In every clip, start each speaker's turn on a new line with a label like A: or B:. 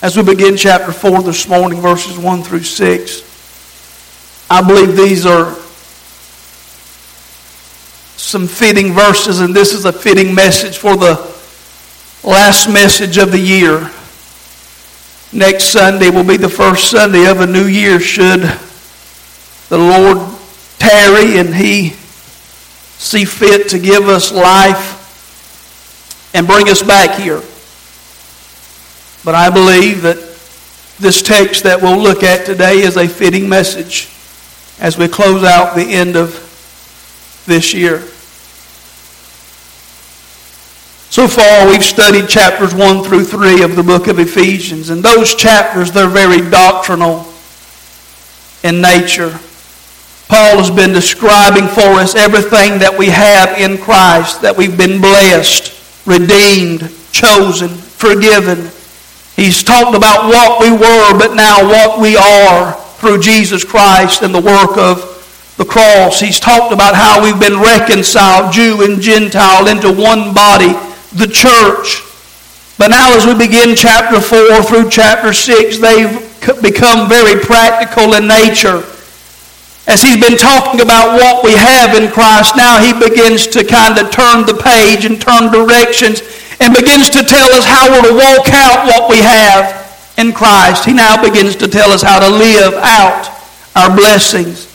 A: as we begin chapter 4 this morning, verses 1 through 6. I believe these are some fitting verses, and this is a fitting message for the last message of the year. Next Sunday will be the first Sunday of a new year, should the Lord tarry and He see fit to give us life and bring us back here. But I believe that this text that we'll look at today is a fitting message as we close out the end of this year. So far, we've studied chapters 1 through 3 of the book of Ephesians, and those chapters, they're very doctrinal in nature. Paul has been describing for us everything that we have in Christ, that we've been blessed, redeemed, chosen, forgiven, He's talked about what we were, but now what we are through Jesus Christ and the work of the cross. He's talked about how we've been reconciled, Jew and Gentile, into one body, the church. But now, as we begin chapter 4 through chapter 6, they've become very practical in nature. As he's been talking about what we have in Christ, now he begins to kind of turn the page and turn directions and begins to tell us how we're to walk out what we have in Christ. He now begins to tell us how to live out our blessings.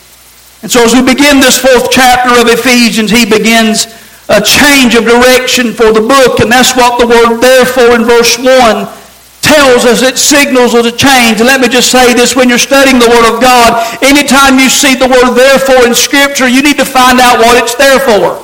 A: And so as we begin this fourth chapter of Ephesians, he begins a change of direction for the book. And that's what the word therefore in verse 1 tells us. It signals a change. And let me just say this, when you're studying the Word of God, anytime you see the word therefore in Scripture, you need to find out what it's there for.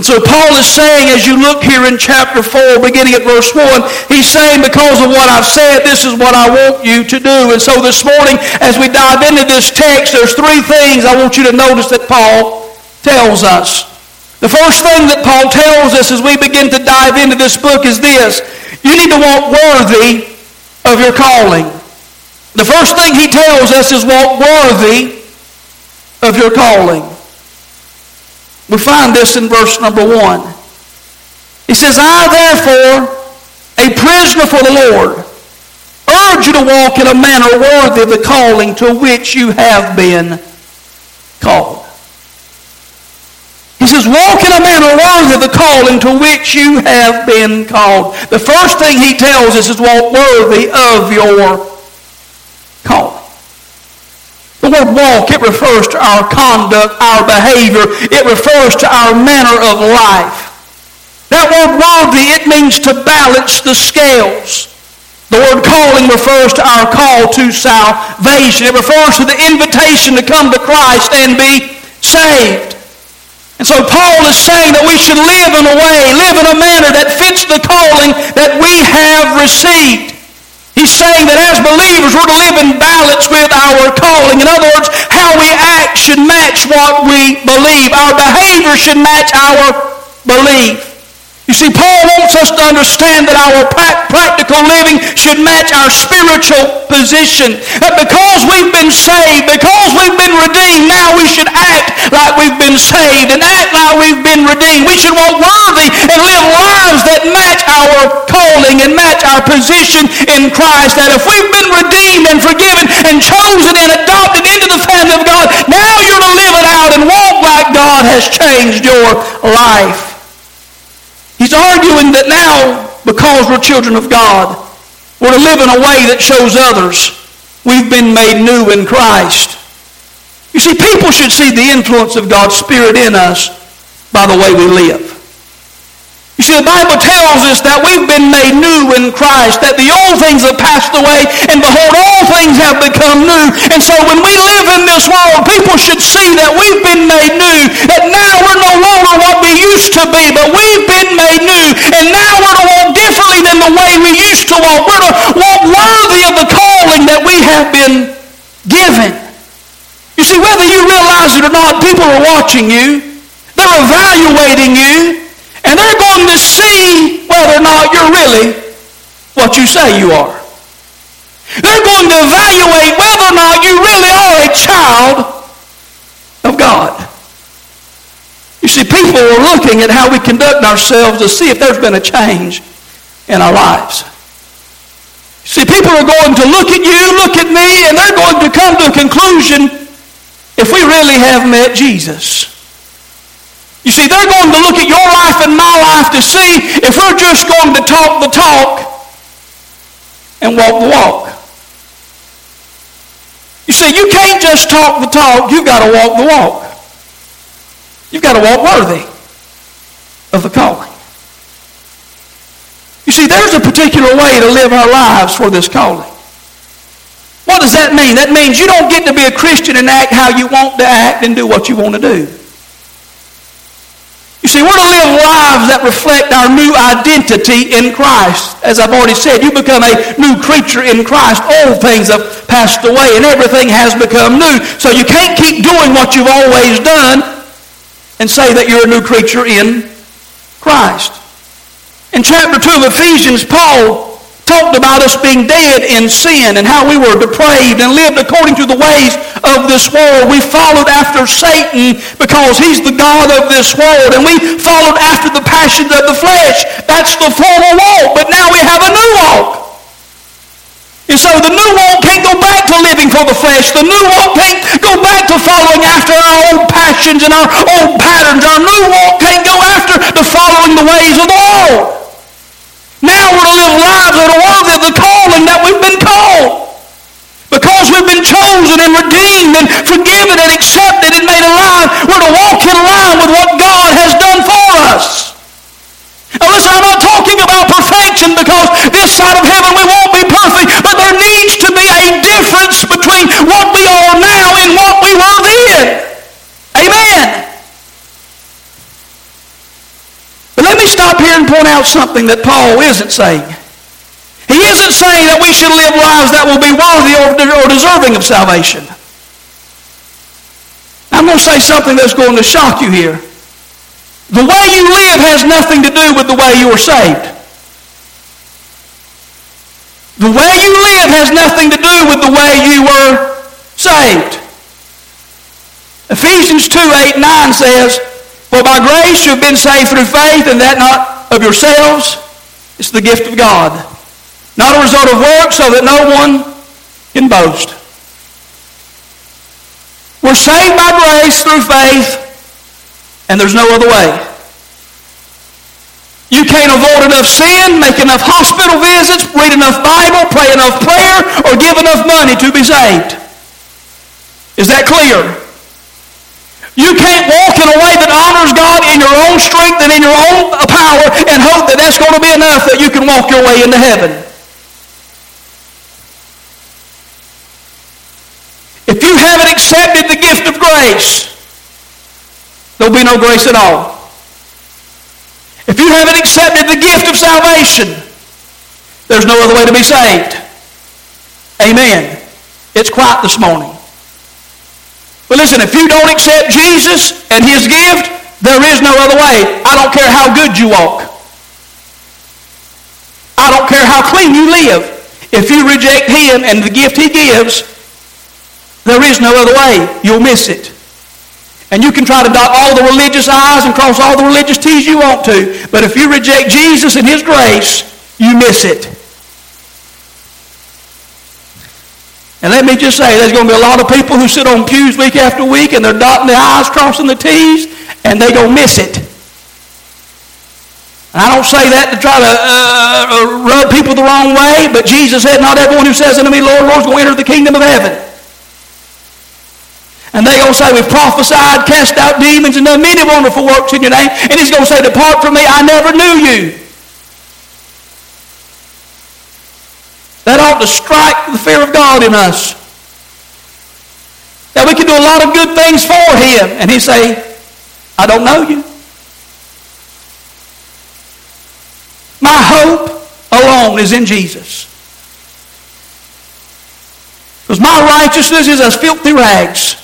A: And so Paul is saying, as you look here in chapter 4, beginning at verse 1, he's saying, because of what I've said, this is what I want you to do. And so this morning, as we dive into this text, there's three things I want you to notice that Paul tells us. The first thing that Paul tells us as we begin to dive into this book is this. You need to walk worthy of your calling. The first thing he tells us is walk worthy of your calling. We find this in verse number one. He says, I therefore, a prisoner for the Lord, urge you to walk in a manner worthy of the calling to which you have been called. He says, walk in a manner worthy of the calling to which you have been called. The first thing he tells us is walk worthy of your. The word walk, it refers to our conduct, our behavior. It refers to our manner of life. That word worthy, it means to balance the scales. The word calling refers to our call to salvation. It refers to the invitation to come to Christ and be saved. And so Paul is saying that we should live in a way, live in a manner that fits the calling that we have received. He's saying that as believers, we're to live in balance with our calling. In other words, how we act should match what we believe. Our behavior should match our belief. You see, Paul wants us to understand that our practical living should match our spiritual position. That because we've been saved, because we've been redeemed, now we should act like we've been saved and act like we've been redeemed. We should walk worthy and live lives that match our calling and match our position in Christ. That if we've been redeemed and forgiven and chosen and adopted into the family of God, now you're to live it out and walk like God has changed your life. He's arguing that now, because we're children of God, we're to live in a way that shows others we've been made new in Christ. You see, people should see the influence of God's Spirit in us by the way we live. You see, the Bible tells us that we've been made new in Christ, that the old things have passed away, and behold, all things have become new. And so when we live in this world, people should see that we've been made new, that now we're no longer what we used to be, but we've been made new, and now we're to walk differently than the way we used to walk. We're to walk worthy of the calling that we have been given. You see, whether you realize it or not, people are watching you. They're evaluating you. And they're going to see whether or not you're really what you say you are. They're going to evaluate whether or not you really are a child of God. You see, people are looking at how we conduct ourselves to see if there's been a change in our lives. See, people are going to look at you, look at me, and they're going to come to a conclusion if we really have met Jesus. You see, they're going to look at your life and my life to see if we're just going to talk the talk and walk the walk. You see, you can't just talk the talk, you've got to walk the walk. You've got to walk worthy of the calling. You see, there's a particular way to live our lives for this calling. What does that mean? That means you don't get to be a Christian and act how you want to act and do what you want to do. See, we're to live lives that reflect our new identity in Christ. As I've already said, you become a new creature in Christ. Old things have passed away and everything has become new. So you can't keep doing what you've always done and say that you're a new creature in Christ. In chapter 2 of Ephesians, Paul talked about us being dead in sin and how we were depraved and lived according to the ways of this world. We followed after Satan because he's the God of this world and we followed after the passions of the flesh. That's the former walk, but now we have a new walk. And so the new walk can't go back to living for the flesh. The new walk can't go back to following after our old passions and our old patterns. Our new walk can't go after the following the ways of the world. Now we're to live lives that are worthy of the calling that we've been called. Because we've been chosen and redeemed and forgiven and accepted and made alive, we're to walk in line with what God has done for us. Now listen, I'm not talking about perfection because this side of heaven we won't be perfect, but there needs to be a difference between what we are now and what we were then. Amen. But let me stop here and point out something that Paul isn't saying. He isn't saying that we should live lives that will be worthy or, deserving of salvation. I'm going to say something that's going to shock you here. The way you live has nothing to do with the way you are saved. The way you live has nothing to do with the way you were saved. Ephesians 2, 8, 9 says, for by grace you have been saved through faith, and that not of yourselves. It's the gift of God. Not a result of works, so that no one can boast. We're saved by grace through faith, and there's no other way. You can't avoid enough sin, make enough hospital visits, read enough Bible, pray enough prayer, or give enough money to be saved. Is that clear? You can't walk in a way that honors God in your own strength and in your own power and hope that that's going to be enough that you can walk your way into heaven. If you haven't accepted the gift of grace, there'll be no grace at all. If you haven't accepted the gift of salvation, there's no other way to be saved. Amen. It's quiet this morning. But listen, if you don't accept Jesus and his gift, there is no other way. I don't care how good you walk. I don't care how clean you live. If you reject him and the gift he gives, there is no other way. You'll miss it. And you can try to dot all the religious I's and cross all the religious T's you want to. But if you reject Jesus and his grace, you miss it. And let me just say, there's going to be a lot of people who sit on pews week after week and they're dotting the I's, crossing the T's, and they're going to miss it. And I don't say that to try to uh, uh, rub people the wrong way, but Jesus said, not everyone who says unto me, Lord, Lord, is going to enter the kingdom of heaven. And they're going to say, we've prophesied, cast out demons, and done many wonderful works in your name. And he's going to say, depart from me, I never knew you. That to strike the fear of God in us. That we can do a lot of good things for Him. And He say, I don't know you. My hope alone is in Jesus. Because my righteousness is as filthy rags.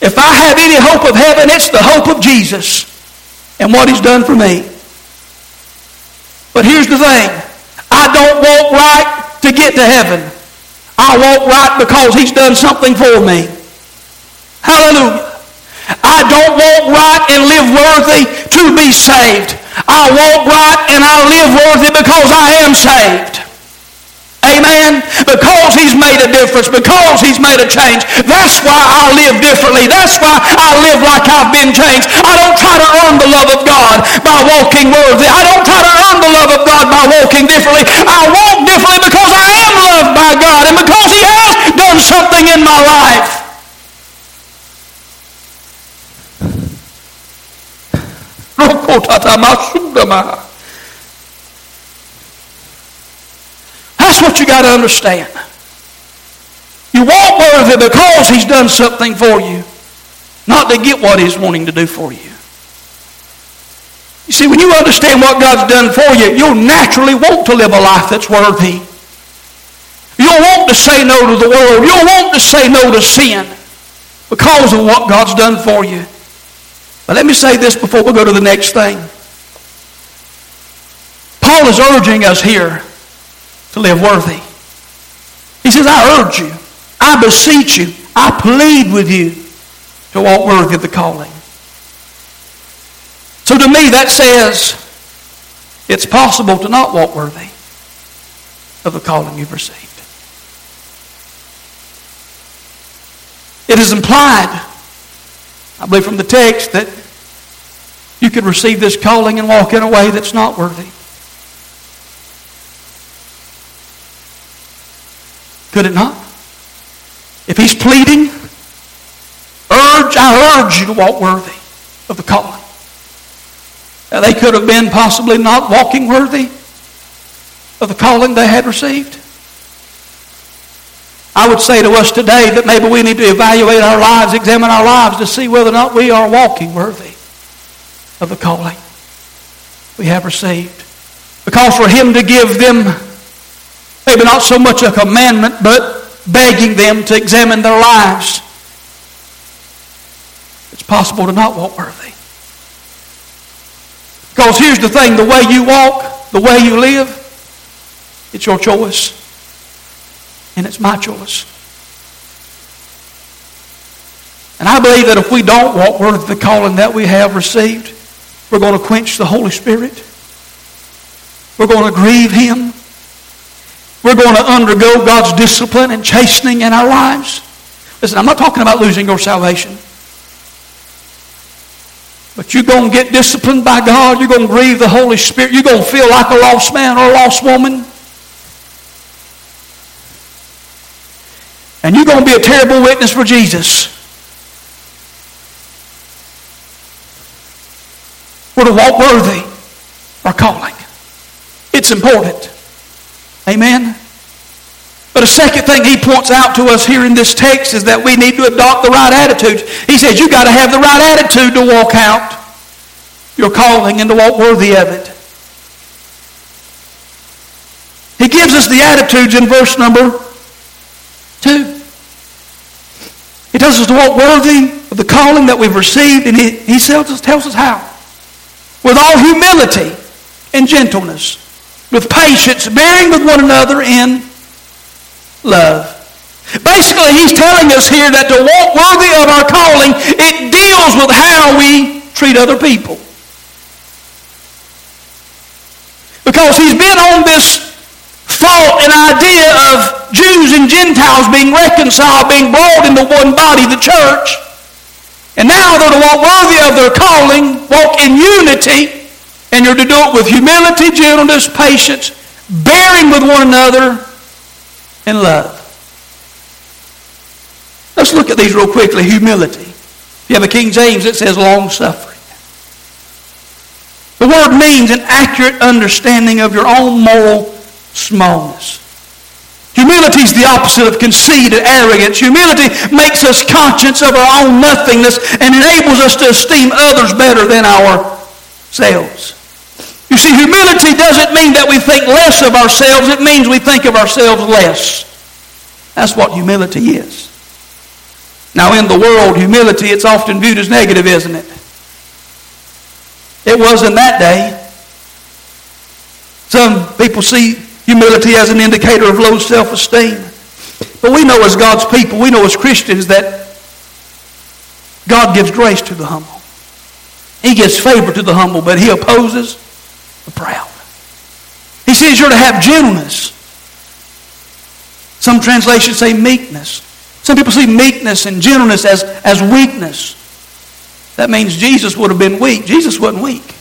A: If I have any hope of heaven, it's the hope of Jesus and what He's done for me. But here's the thing. I don't walk right to get to heaven. I walk right because he's done something for me. Hallelujah. I don't walk right and live worthy to be saved. I walk right and I live worthy because I am saved. Amen? Because he's made a difference, because he's made a change. That's why I live differently. That's why I live like I've been changed. I don't try to earn the love of God by walking worthy. I don't try to earn the love of God by walking differently. I walk differently because I am loved by God and because he has done something in my life. That's what you got to understand. You walk worthy because he's done something for you, not to get what he's wanting to do for you. You see, when you understand what God's done for you, you'll naturally want to live a life that's worthy. You'll want to say no to the world. You'll want to say no to sin because of what God's done for you. But let me say this before we go to the next thing. Paul is urging us here to live worthy. He says, I urge you, I beseech you, I plead with you to walk worthy of the calling. So to me, that says it's possible to not walk worthy of the calling you've received. It is implied, I believe from the text, that you could receive this calling and walk in a way that's not worthy. Could it not? If he's pleading, urge, I urge you to walk worthy of the calling. Now, they could have been possibly not walking worthy of the calling they had received. I would say to us today that maybe we need to evaluate our lives, examine our lives to see whether or not we are walking worthy of the calling we have received. Because for him to give them maybe not so much a commandment, but begging them to examine their lives, it's possible to not walk worthy. Because here's the thing the way you walk, the way you live, it's your choice. And it's my choice. And I believe that if we don't walk worthy of the calling that we have received, we're going to quench the Holy Spirit. We're going to grieve Him. We're going to undergo God's discipline and chastening in our lives. Listen, I'm not talking about losing your salvation. But you're going to get disciplined by God. You're going to grieve the Holy Spirit. You're going to feel like a lost man or a lost woman. And you're going to be a terrible witness for Jesus. We're to walk worthy our calling. It's important. Amen. But a second thing he points out to us here in this text is that we need to adopt the right attitude. He says you got to have the right attitude to walk out your calling and to walk worthy of it. He gives us the attitudes in verse number 2. He tells us to walk worthy of the calling that we've received, and he, he tells us, tells us how with all humility and gentleness, with patience, bearing with one another in love. Basically, he's telling us here that to walk worthy of our calling, it deals with how we treat other people. Because he's been on this thought and idea of Jews and Gentiles being reconciled, being brought into one body, the church. And now they're to walk worthy of their calling, walk in unity, and you're to do it with humility, gentleness, patience, bearing with one another, and love. Let's look at these real quickly. Humility. If you have a King James, it says long suffering. The word means an accurate understanding of your own moral smallness. Humility is the opposite of conceit and arrogance. Humility makes us conscious of our own nothingness and enables us to esteem others better than ourselves. You see, humility doesn't mean that we think less of ourselves. It means we think of ourselves less. That's what humility is. Now, in the world, humility, it's often viewed as negative, isn't it? It was in that day. Some people see humility as an indicator of low self-esteem. But we know as God's people, we know as Christians that God gives grace to the humble. He gives favor to the humble, but he opposes the proud. He says you're to have gentleness. Some translations say meekness. Some people see meekness and gentleness as, as weakness. That means Jesus would have been weak. Jesus wasn't weak.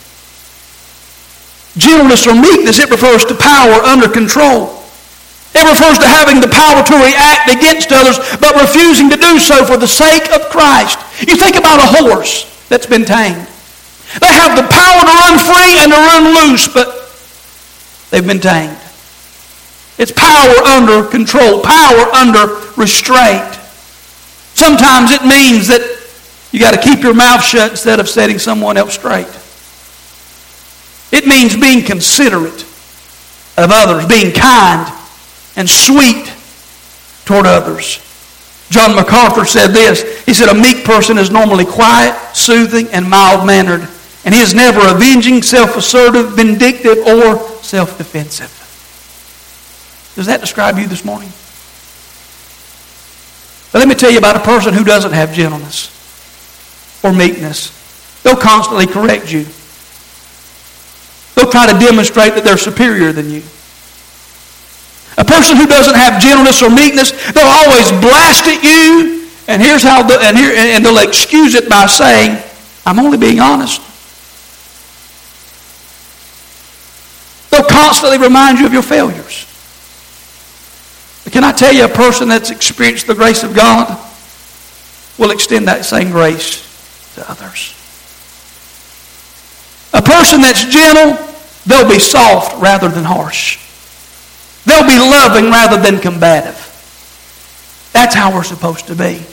A: Gentleness or meekness, it refers to power under control. It refers to having the power to react against others, but refusing to do so for the sake of Christ. You think about a horse that's been tamed. They have the power to run free and to run loose, but they've been tamed. It's power under control, power under restraint. Sometimes it means that you got to keep your mouth shut instead of setting someone else straight. It means being considerate of others, being kind and sweet toward others. John MacArthur said this. He said, A meek person is normally quiet, soothing, and mild mannered, and he is never avenging, self assertive, vindictive, or self defensive. Does that describe you this morning? But let me tell you about a person who doesn't have gentleness or meekness. They'll constantly correct you. They'll try to demonstrate that they're superior than you. A person who doesn't have gentleness or meekness, they'll always blast at you, and here's how, the, and, here, and they'll excuse it by saying, I'm only being honest. They'll constantly remind you of your failures. But can I tell you, a person that's experienced the grace of God will extend that same grace to others. A person that's gentle, they'll be soft rather than harsh. They'll be loving rather than combative. That's how we're supposed to be.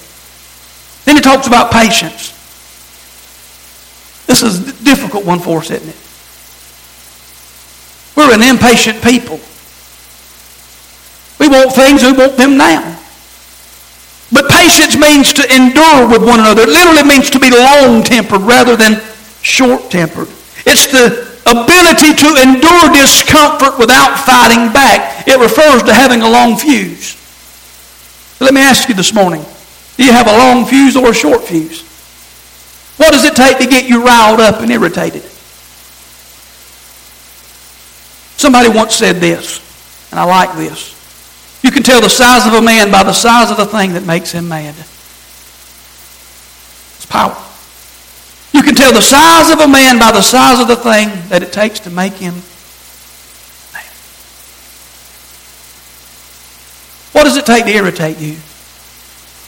A: Then he talks about patience. This is a difficult one for us, isn't it? We're an impatient people. We want things, we want them now. But patience means to endure with one another. It literally means to be long-tempered rather than short-tempered. It's the ability to endure discomfort without fighting back. It refers to having a long fuse. Let me ask you this morning, do you have a long fuse or a short fuse? What does it take to get you riled up and irritated? Somebody once said this, and I like this. You can tell the size of a man by the size of the thing that makes him mad. It's power. You can tell the size of a man by the size of the thing that it takes to make him mad. What does it take to irritate you?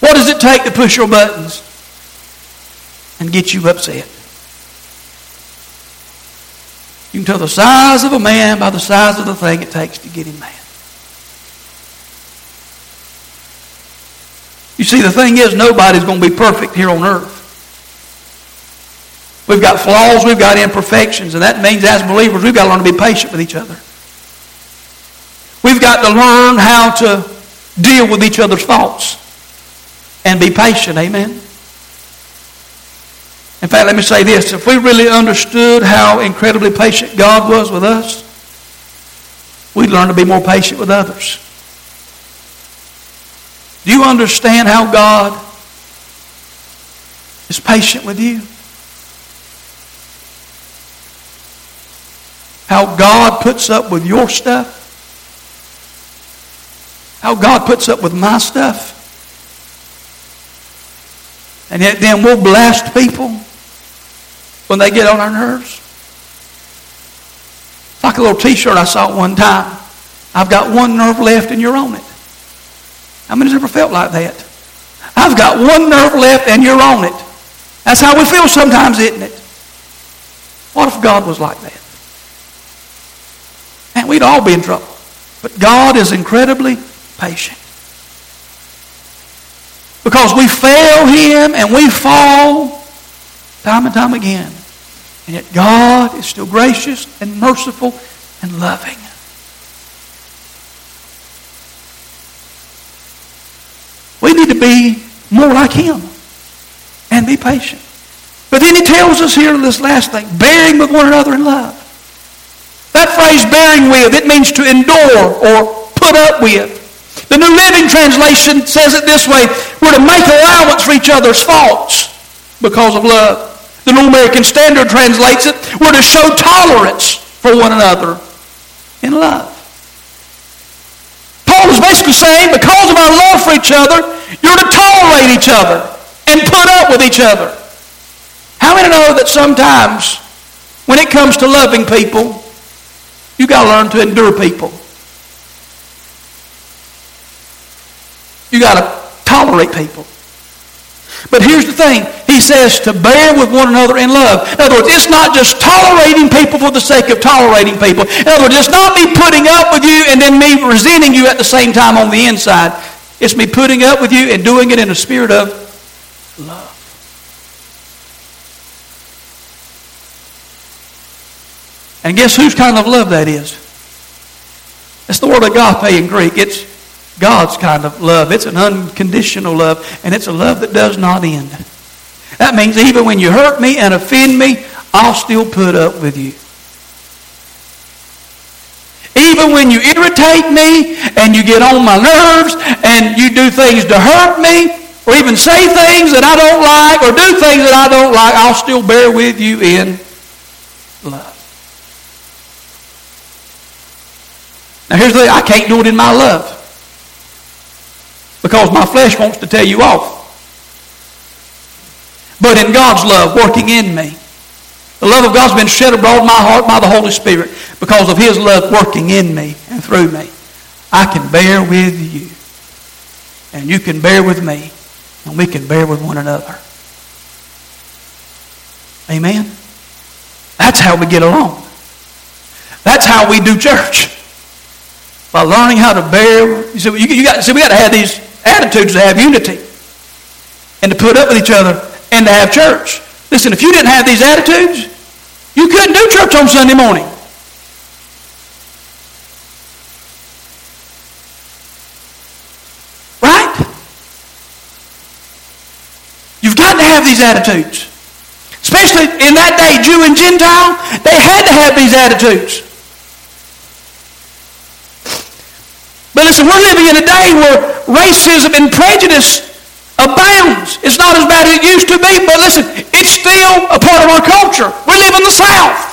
A: What does it take to push your buttons and get you upset? You can tell the size of a man by the size of the thing it takes to get him mad. You see, the thing is, nobody's going to be perfect here on earth. We've got flaws, we've got imperfections, and that means as believers, we've got to learn to be patient with each other. We've got to learn how to deal with each other's faults and be patient. Amen? In fact, let me say this. If we really understood how incredibly patient God was with us, we'd learn to be more patient with others. Do you understand how God is patient with you? How God puts up with your stuff? How God puts up with my stuff? And yet then we'll blast people when they get on our nerves. It's like a little t-shirt I saw one time. I've got one nerve left and you're on it. How many's ever felt like that? I've got one nerve left and you're on it. That's how we feel sometimes, isn't it? What if God was like that? And we'd all be in trouble. But God is incredibly patient. Because we fail Him and we fall time and time again. And yet God is still gracious and merciful and loving. We need to be more like him and be patient. But then he tells us here in this last thing, bearing with one another in love. That phrase, bearing with, it means to endure or put up with. The New Living Translation says it this way, we're to make allowance for each other's faults because of love. The New American Standard translates it, we're to show tolerance for one another in love Paul is basically saying because of our love for each other, you're to tolerate each other and put up with each other. How many know that sometimes when it comes to loving people, you got to learn to endure people. You got to tolerate people. But here's the thing. Says to bear with one another in love. In other words, it's not just tolerating people for the sake of tolerating people. In other words, it's not me putting up with you and then me resenting you at the same time on the inside. It's me putting up with you and doing it in a spirit of love. And guess whose kind of love that is? It's the word agape in Greek. It's God's kind of love. It's an unconditional love, and it's a love that does not end. That means even when you hurt me and offend me, I'll still put up with you. Even when you irritate me and you get on my nerves and you do things to hurt me, or even say things that I don't like, or do things that I don't like, I'll still bear with you in love. Now here's the thing, I can't do it in my love because my flesh wants to tell you off. But in God's love working in me, the love of God's been shed abroad in my heart by the Holy Spirit because of His love working in me and through me. I can bear with you. And you can bear with me. And we can bear with one another. Amen? That's how we get along. That's how we do church. By learning how to bear. You see, you, got, see we got to have these attitudes to have unity and to put up with each other and to have church. Listen, if you didn't have these attitudes, you couldn't do church on Sunday morning. Right? You've got to have these attitudes. Especially in that day, Jew and Gentile, they had to have these attitudes. But listen, we're living in a day where racism and prejudice abounds. It's not as bad as it used to be, but listen, it's still a part of our culture. We live in the South.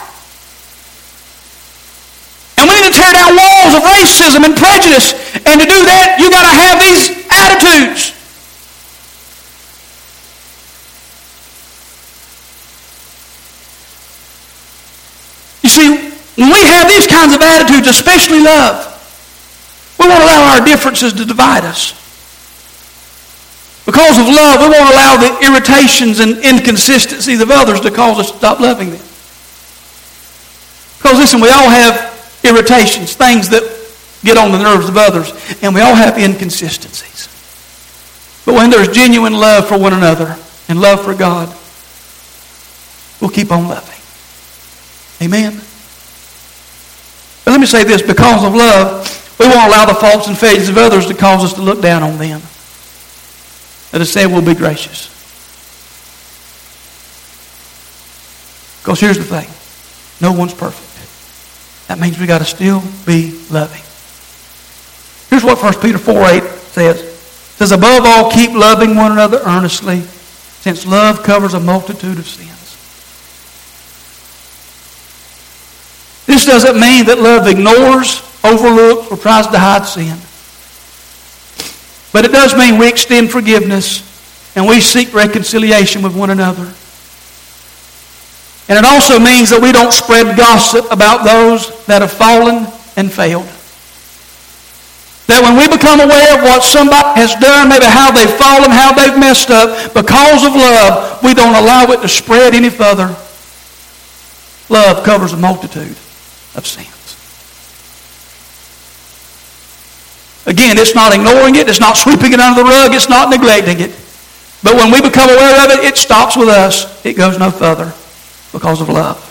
A: And we need to tear down walls of racism and prejudice. And to do that, you got to have these attitudes. You see, when we have these kinds of attitudes, especially love, we won't allow our differences to divide us. Because of love, we won't allow the irritations and inconsistencies of others to cause us to stop loving them. Because listen, we all have irritations, things that get on the nerves of others, and we all have inconsistencies. But when there's genuine love for one another and love for God, we'll keep on loving. Amen. But let me say this because of love, we won't allow the faults and failures of others to cause us to look down on them. Let us say we'll be gracious. Because here's the thing. No one's perfect. That means we got to still be loving. Here's what 1 Peter 4 8 says. It says, above all, keep loving one another earnestly, since love covers a multitude of sins. This doesn't mean that love ignores overlooks, or tries to hide sin. But it does mean we extend forgiveness and we seek reconciliation with one another. And it also means that we don't spread gossip about those that have fallen and failed. That when we become aware of what somebody has done, maybe how they've fallen, how they've messed up, because of love, we don't allow it to spread any further. Love covers a multitude of sins. Again, it's not ignoring it. It's not sweeping it under the rug. It's not neglecting it. But when we become aware of it, it stops with us. It goes no further because of love.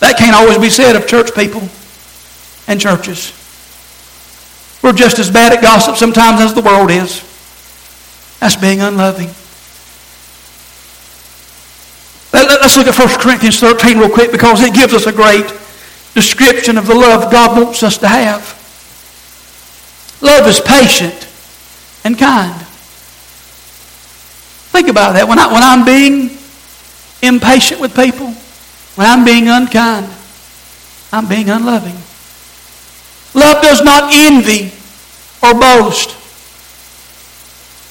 A: That can't always be said of church people and churches. We're just as bad at gossip sometimes as the world is. That's being unloving. Let's look at 1 Corinthians 13 real quick because it gives us a great description of the love God wants us to have. Love is patient and kind. Think about that. When, I, when I'm being impatient with people, when I'm being unkind, I'm being unloving. Love does not envy or boast.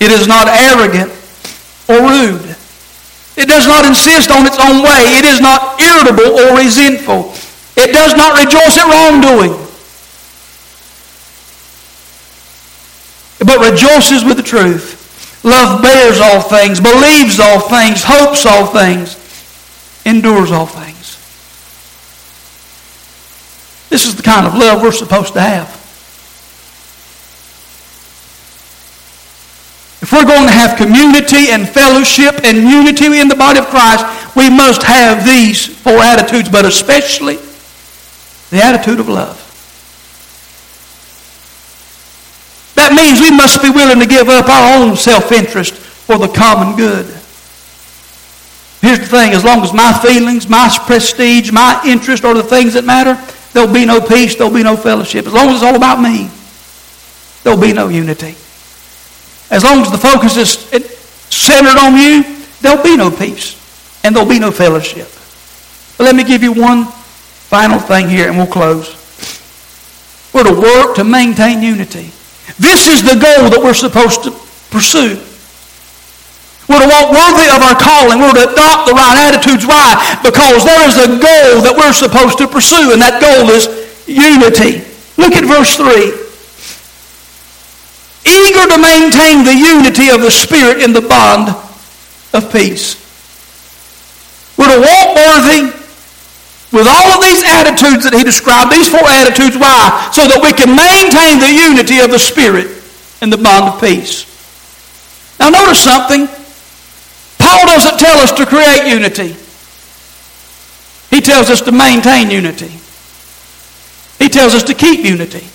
A: It is not arrogant or rude. It does not insist on its own way. It is not irritable or resentful. It does not rejoice at wrongdoing, but rejoices with the truth. Love bears all things, believes all things, hopes all things, endures all things. This is the kind of love we're supposed to have. If we're going to have community and fellowship and unity in the body of Christ, we must have these four attitudes, but especially the attitude of love. That means we must be willing to give up our own self-interest for the common good. Here's the thing, as long as my feelings, my prestige, my interest are the things that matter, there'll be no peace, there'll be no fellowship. As long as it's all about me, there'll be no unity. As long as the focus is centered on you, there'll be no peace and there'll be no fellowship. But let me give you one final thing here and we'll close. We're to work to maintain unity. This is the goal that we're supposed to pursue. We're to walk worthy of our calling. We're to adopt the right attitudes. Why? Because there is a goal that we're supposed to pursue, and that goal is unity. Look at verse 3. Eager to maintain the unity of the Spirit in the bond of peace. We're to walk worthy with all of these attitudes that he described, these four attitudes, why? So that we can maintain the unity of the Spirit in the bond of peace. Now notice something. Paul doesn't tell us to create unity. He tells us to maintain unity. He tells us to keep unity.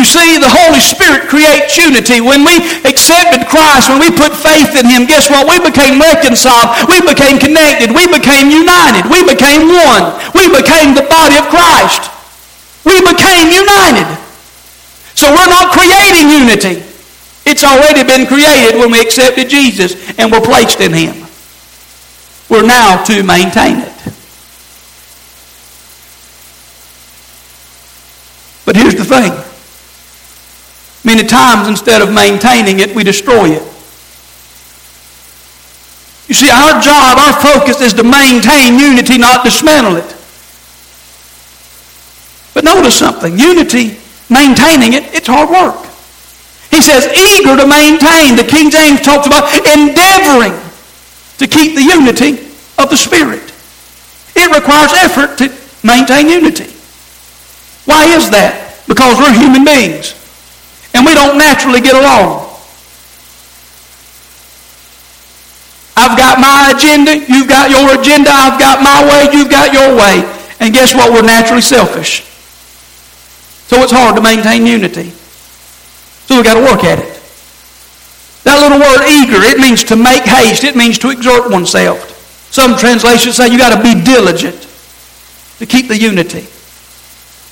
A: You see, the Holy Spirit creates unity. When we accepted Christ, when we put faith in Him, guess what? We became reconciled. We became connected. We became united. We became one. We became the body of Christ. We became united. So we're not creating unity. It's already been created when we accepted Jesus and were placed in Him. We're now to maintain it. But here's the thing. Many times, instead of maintaining it, we destroy it. You see, our job, our focus is to maintain unity, not dismantle it. But notice something. Unity, maintaining it, it's hard work. He says, eager to maintain. The King James talks about endeavoring to keep the unity of the Spirit. It requires effort to maintain unity. Why is that? Because we're human beings and we don't naturally get along. I've got my agenda, you've got your agenda, I've got my way, you've got your way. And guess what? We're naturally selfish. So it's hard to maintain unity. So we've got to work at it. That little word eager, it means to make haste. It means to exert oneself. Some translations say you got to be diligent to keep the unity.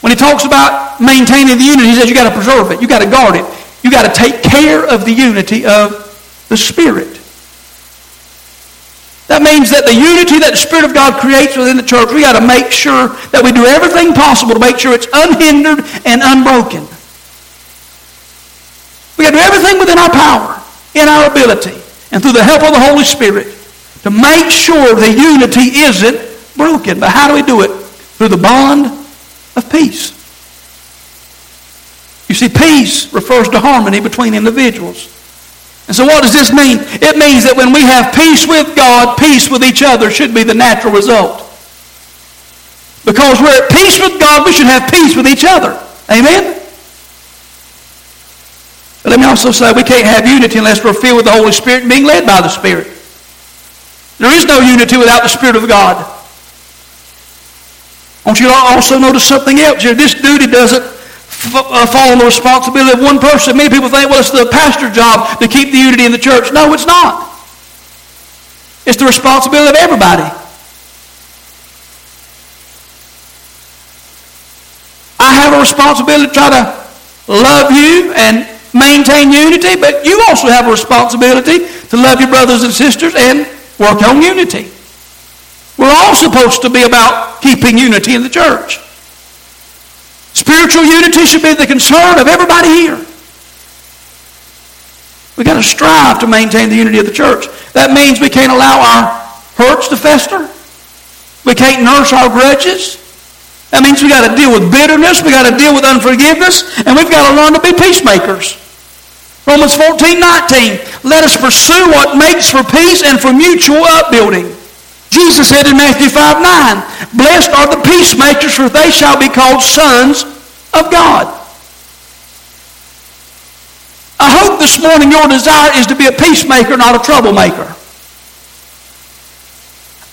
A: When he talks about maintaining the unity, he says you got to preserve it. You got to guard it. You got to take care of the unity of the Spirit. That means that the unity that the Spirit of God creates within the church, we got to make sure that we do everything possible to make sure it's unhindered and unbroken. We got to do everything within our power, in our ability, and through the help of the Holy Spirit to make sure the unity isn't broken. But how do we do it? Through the bond of peace. You see, peace refers to harmony between individuals. And so what does this mean? It means that when we have peace with God, peace with each other should be the natural result. Because we're at peace with God, we should have peace with each other. Amen? But let me also say we can't have unity unless we're filled with the Holy Spirit and being led by the Spirit. There is no unity without the Spirit of God. Want you to also notice something else here. This duty doesn't uh, fall on the responsibility of one person. Many people think, well, it's the pastor's job to keep the unity in the church. No, it's not. It's the responsibility of everybody. I have a responsibility to try to love you and maintain unity, but you also have a responsibility to love your brothers and sisters and work on unity. We're all supposed to be about keeping unity in the church. Spiritual unity should be the concern of everybody here. We've got to strive to maintain the unity of the church. That means we can't allow our hurts to fester. We can't nurse our grudges. That means we've got to deal with bitterness, We've got to deal with unforgiveness, and we've got to learn to be peacemakers. Romans 14, 19. Let us pursue what makes for peace and for mutual upbuilding. Jesus said in Matthew 5, 9, Blessed are the peacemakers, for they shall be called sons of God. I hope this morning your desire is to be a peacemaker, not a troublemaker.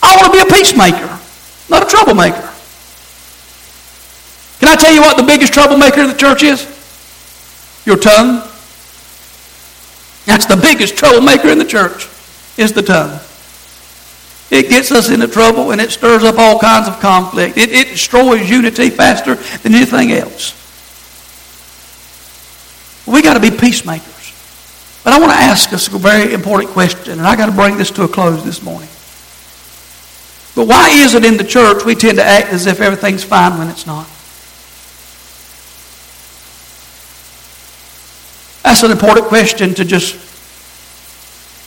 A: I want to be a peacemaker, not a troublemaker. Can I tell you what the biggest troublemaker in the church is? Your tongue. That's the biggest troublemaker in the church, is the tongue. It gets us into trouble and it stirs up all kinds of conflict. It, it destroys unity faster than anything else. We got to be peacemakers. But I want to ask us a very important question, and I got to bring this to a close this morning. But why is it in the church we tend to act as if everything's fine when it's not? That's an important question to just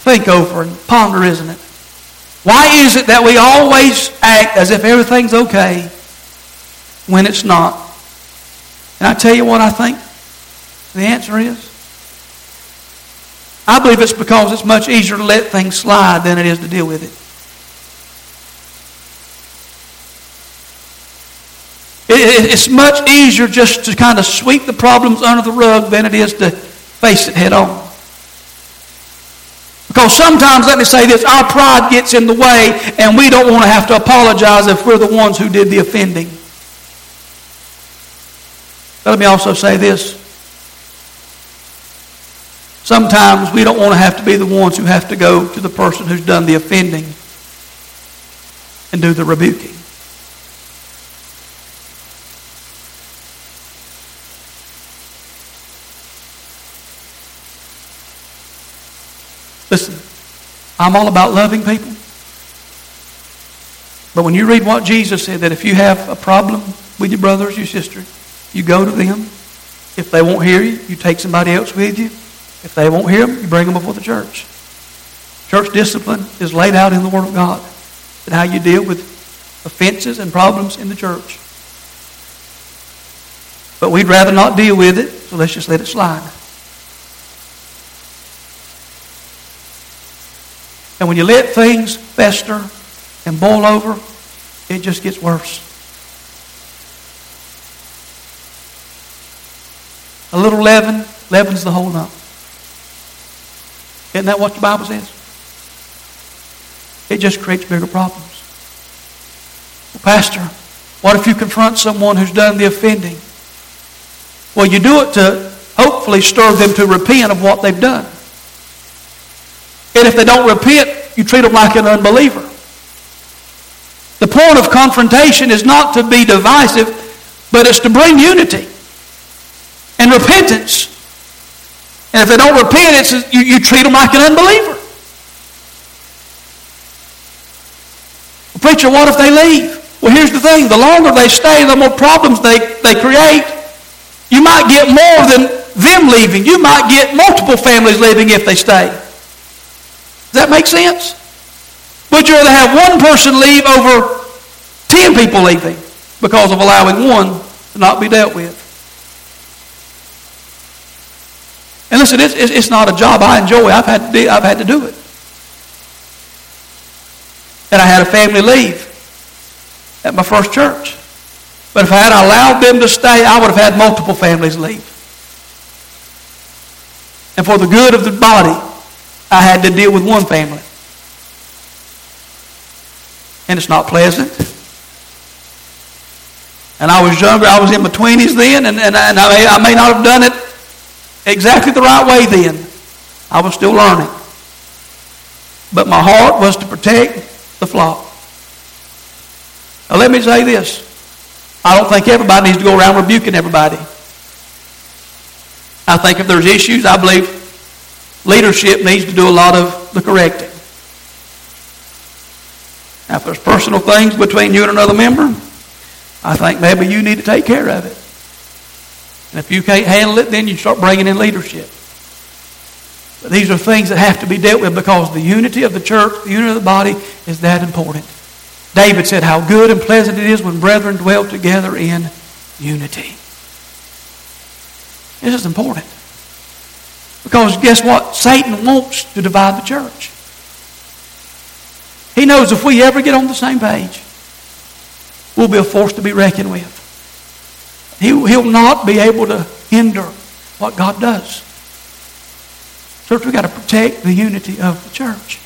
A: think over and ponder, isn't it? Why is it that we always act as if everything's okay when it's not? And I tell you what I think the answer is? I believe it's because it's much easier to let things slide than it is to deal with it. It's much easier just to kind of sweep the problems under the rug than it is to face it head on. Because sometimes, let me say this, our pride gets in the way and we don't want to have to apologize if we're the ones who did the offending. But let me also say this. Sometimes we don't want to have to be the ones who have to go to the person who's done the offending and do the rebuking. Listen, I'm all about loving people. But when you read what Jesus said, that if you have a problem with your brothers, your sister, you go to them. If they won't hear you, you take somebody else with you. If they won't hear them, you bring them before the church. Church discipline is laid out in the Word of God and how you deal with offenses and problems in the church. But we'd rather not deal with it, so let's just let it slide. And when you let things fester and boil over, it just gets worse. A little leaven leavens the whole lump. Isn't that what the Bible says? It just creates bigger problems. Well, Pastor, what if you confront someone who's done the offending? Well, you do it to hopefully stir them to repent of what they've done. And if they don't repent, you treat them like an unbeliever. The point of confrontation is not to be divisive, but it's to bring unity and repentance. And if they don't repent, it's, you, you treat them like an unbeliever. Preacher, what if they leave? Well, here's the thing. The longer they stay, the more problems they, they create. You might get more than them leaving. You might get multiple families leaving if they stay. Does that make sense? Would you rather have one person leave over ten people leaving because of allowing one to not be dealt with? And listen, it's, it's not a job I enjoy. I've had, to do, I've had to do it. And I had a family leave at my first church. But if I had allowed them to stay, I would have had multiple families leave. And for the good of the body, I had to deal with one family. And it's not pleasant. And I was younger. I was in my 20s then, and, and, and I, may, I may not have done it exactly the right way then. I was still learning. But my heart was to protect the flock. Now, let me say this. I don't think everybody needs to go around rebuking everybody. I think if there's issues, I believe leadership needs to do a lot of the correcting. Now, if there's personal things between you and another member, I think maybe you need to take care of it. And if you can't handle it, then you start bringing in leadership. But these are things that have to be dealt with because the unity of the church, the unity of the body, is that important. David said, How good and pleasant it is when brethren dwell together in unity. This is important. Because guess what? Satan wants to divide the church. He knows if we ever get on the same page, we'll be a force to be reckoned with. He, he'll not be able to hinder what God does. Church, we've got to protect the unity of the church.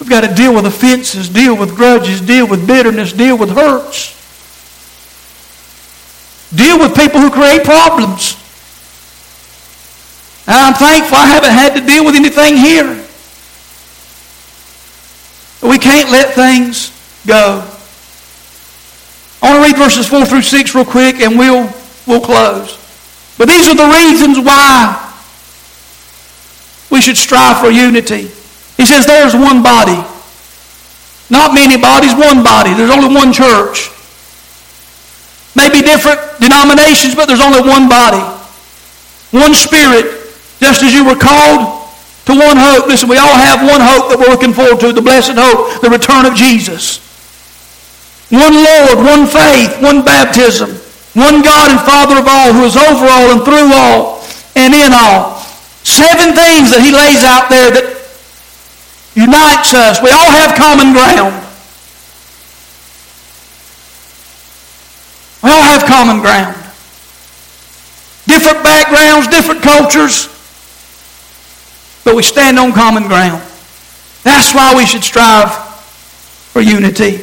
A: We've got to deal with offenses, deal with grudges, deal with bitterness, deal with hurts. Deal with people who create problems. And I'm thankful I haven't had to deal with anything here. But we can't let things go. I want to read verses 4 through 6 real quick and we'll, we'll close. But these are the reasons why we should strive for unity. He says there's one body. Not many bodies, one body. There's only one church. Maybe different denominations, but there's only one body. One spirit. Just as you were called to one hope. Listen, we all have one hope that we're looking forward to, the blessed hope, the return of Jesus. One Lord, one faith, one baptism, one God and Father of all, who is over all and through all and in all. Seven things that he lays out there that unites us. We all have common ground. We all have common ground. Different backgrounds, different cultures, but we stand on common ground. That's why we should strive for unity.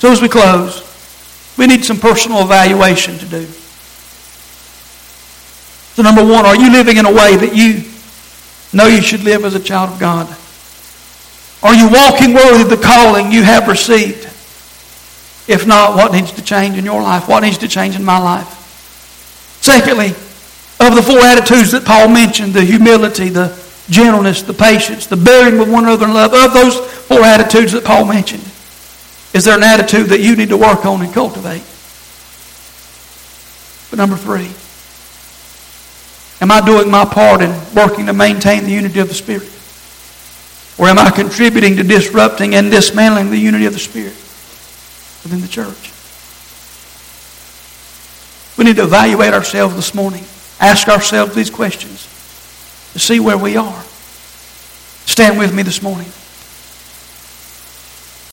A: So as we close, we need some personal evaluation to do. So number one, are you living in a way that you know you should live as a child of God? Are you walking worthy of the calling you have received? If not, what needs to change in your life? What needs to change in my life? Secondly, of the four attitudes that Paul mentioned, the humility, the gentleness, the patience, the bearing with one another in love, of those four attitudes that Paul mentioned, is there an attitude that you need to work on and cultivate? But number three, am I doing my part in working to maintain the unity of the Spirit? Or am I contributing to disrupting and dismantling the unity of the Spirit within the church? We need to evaluate ourselves this morning. Ask ourselves these questions to see where we are. Stand with me this morning.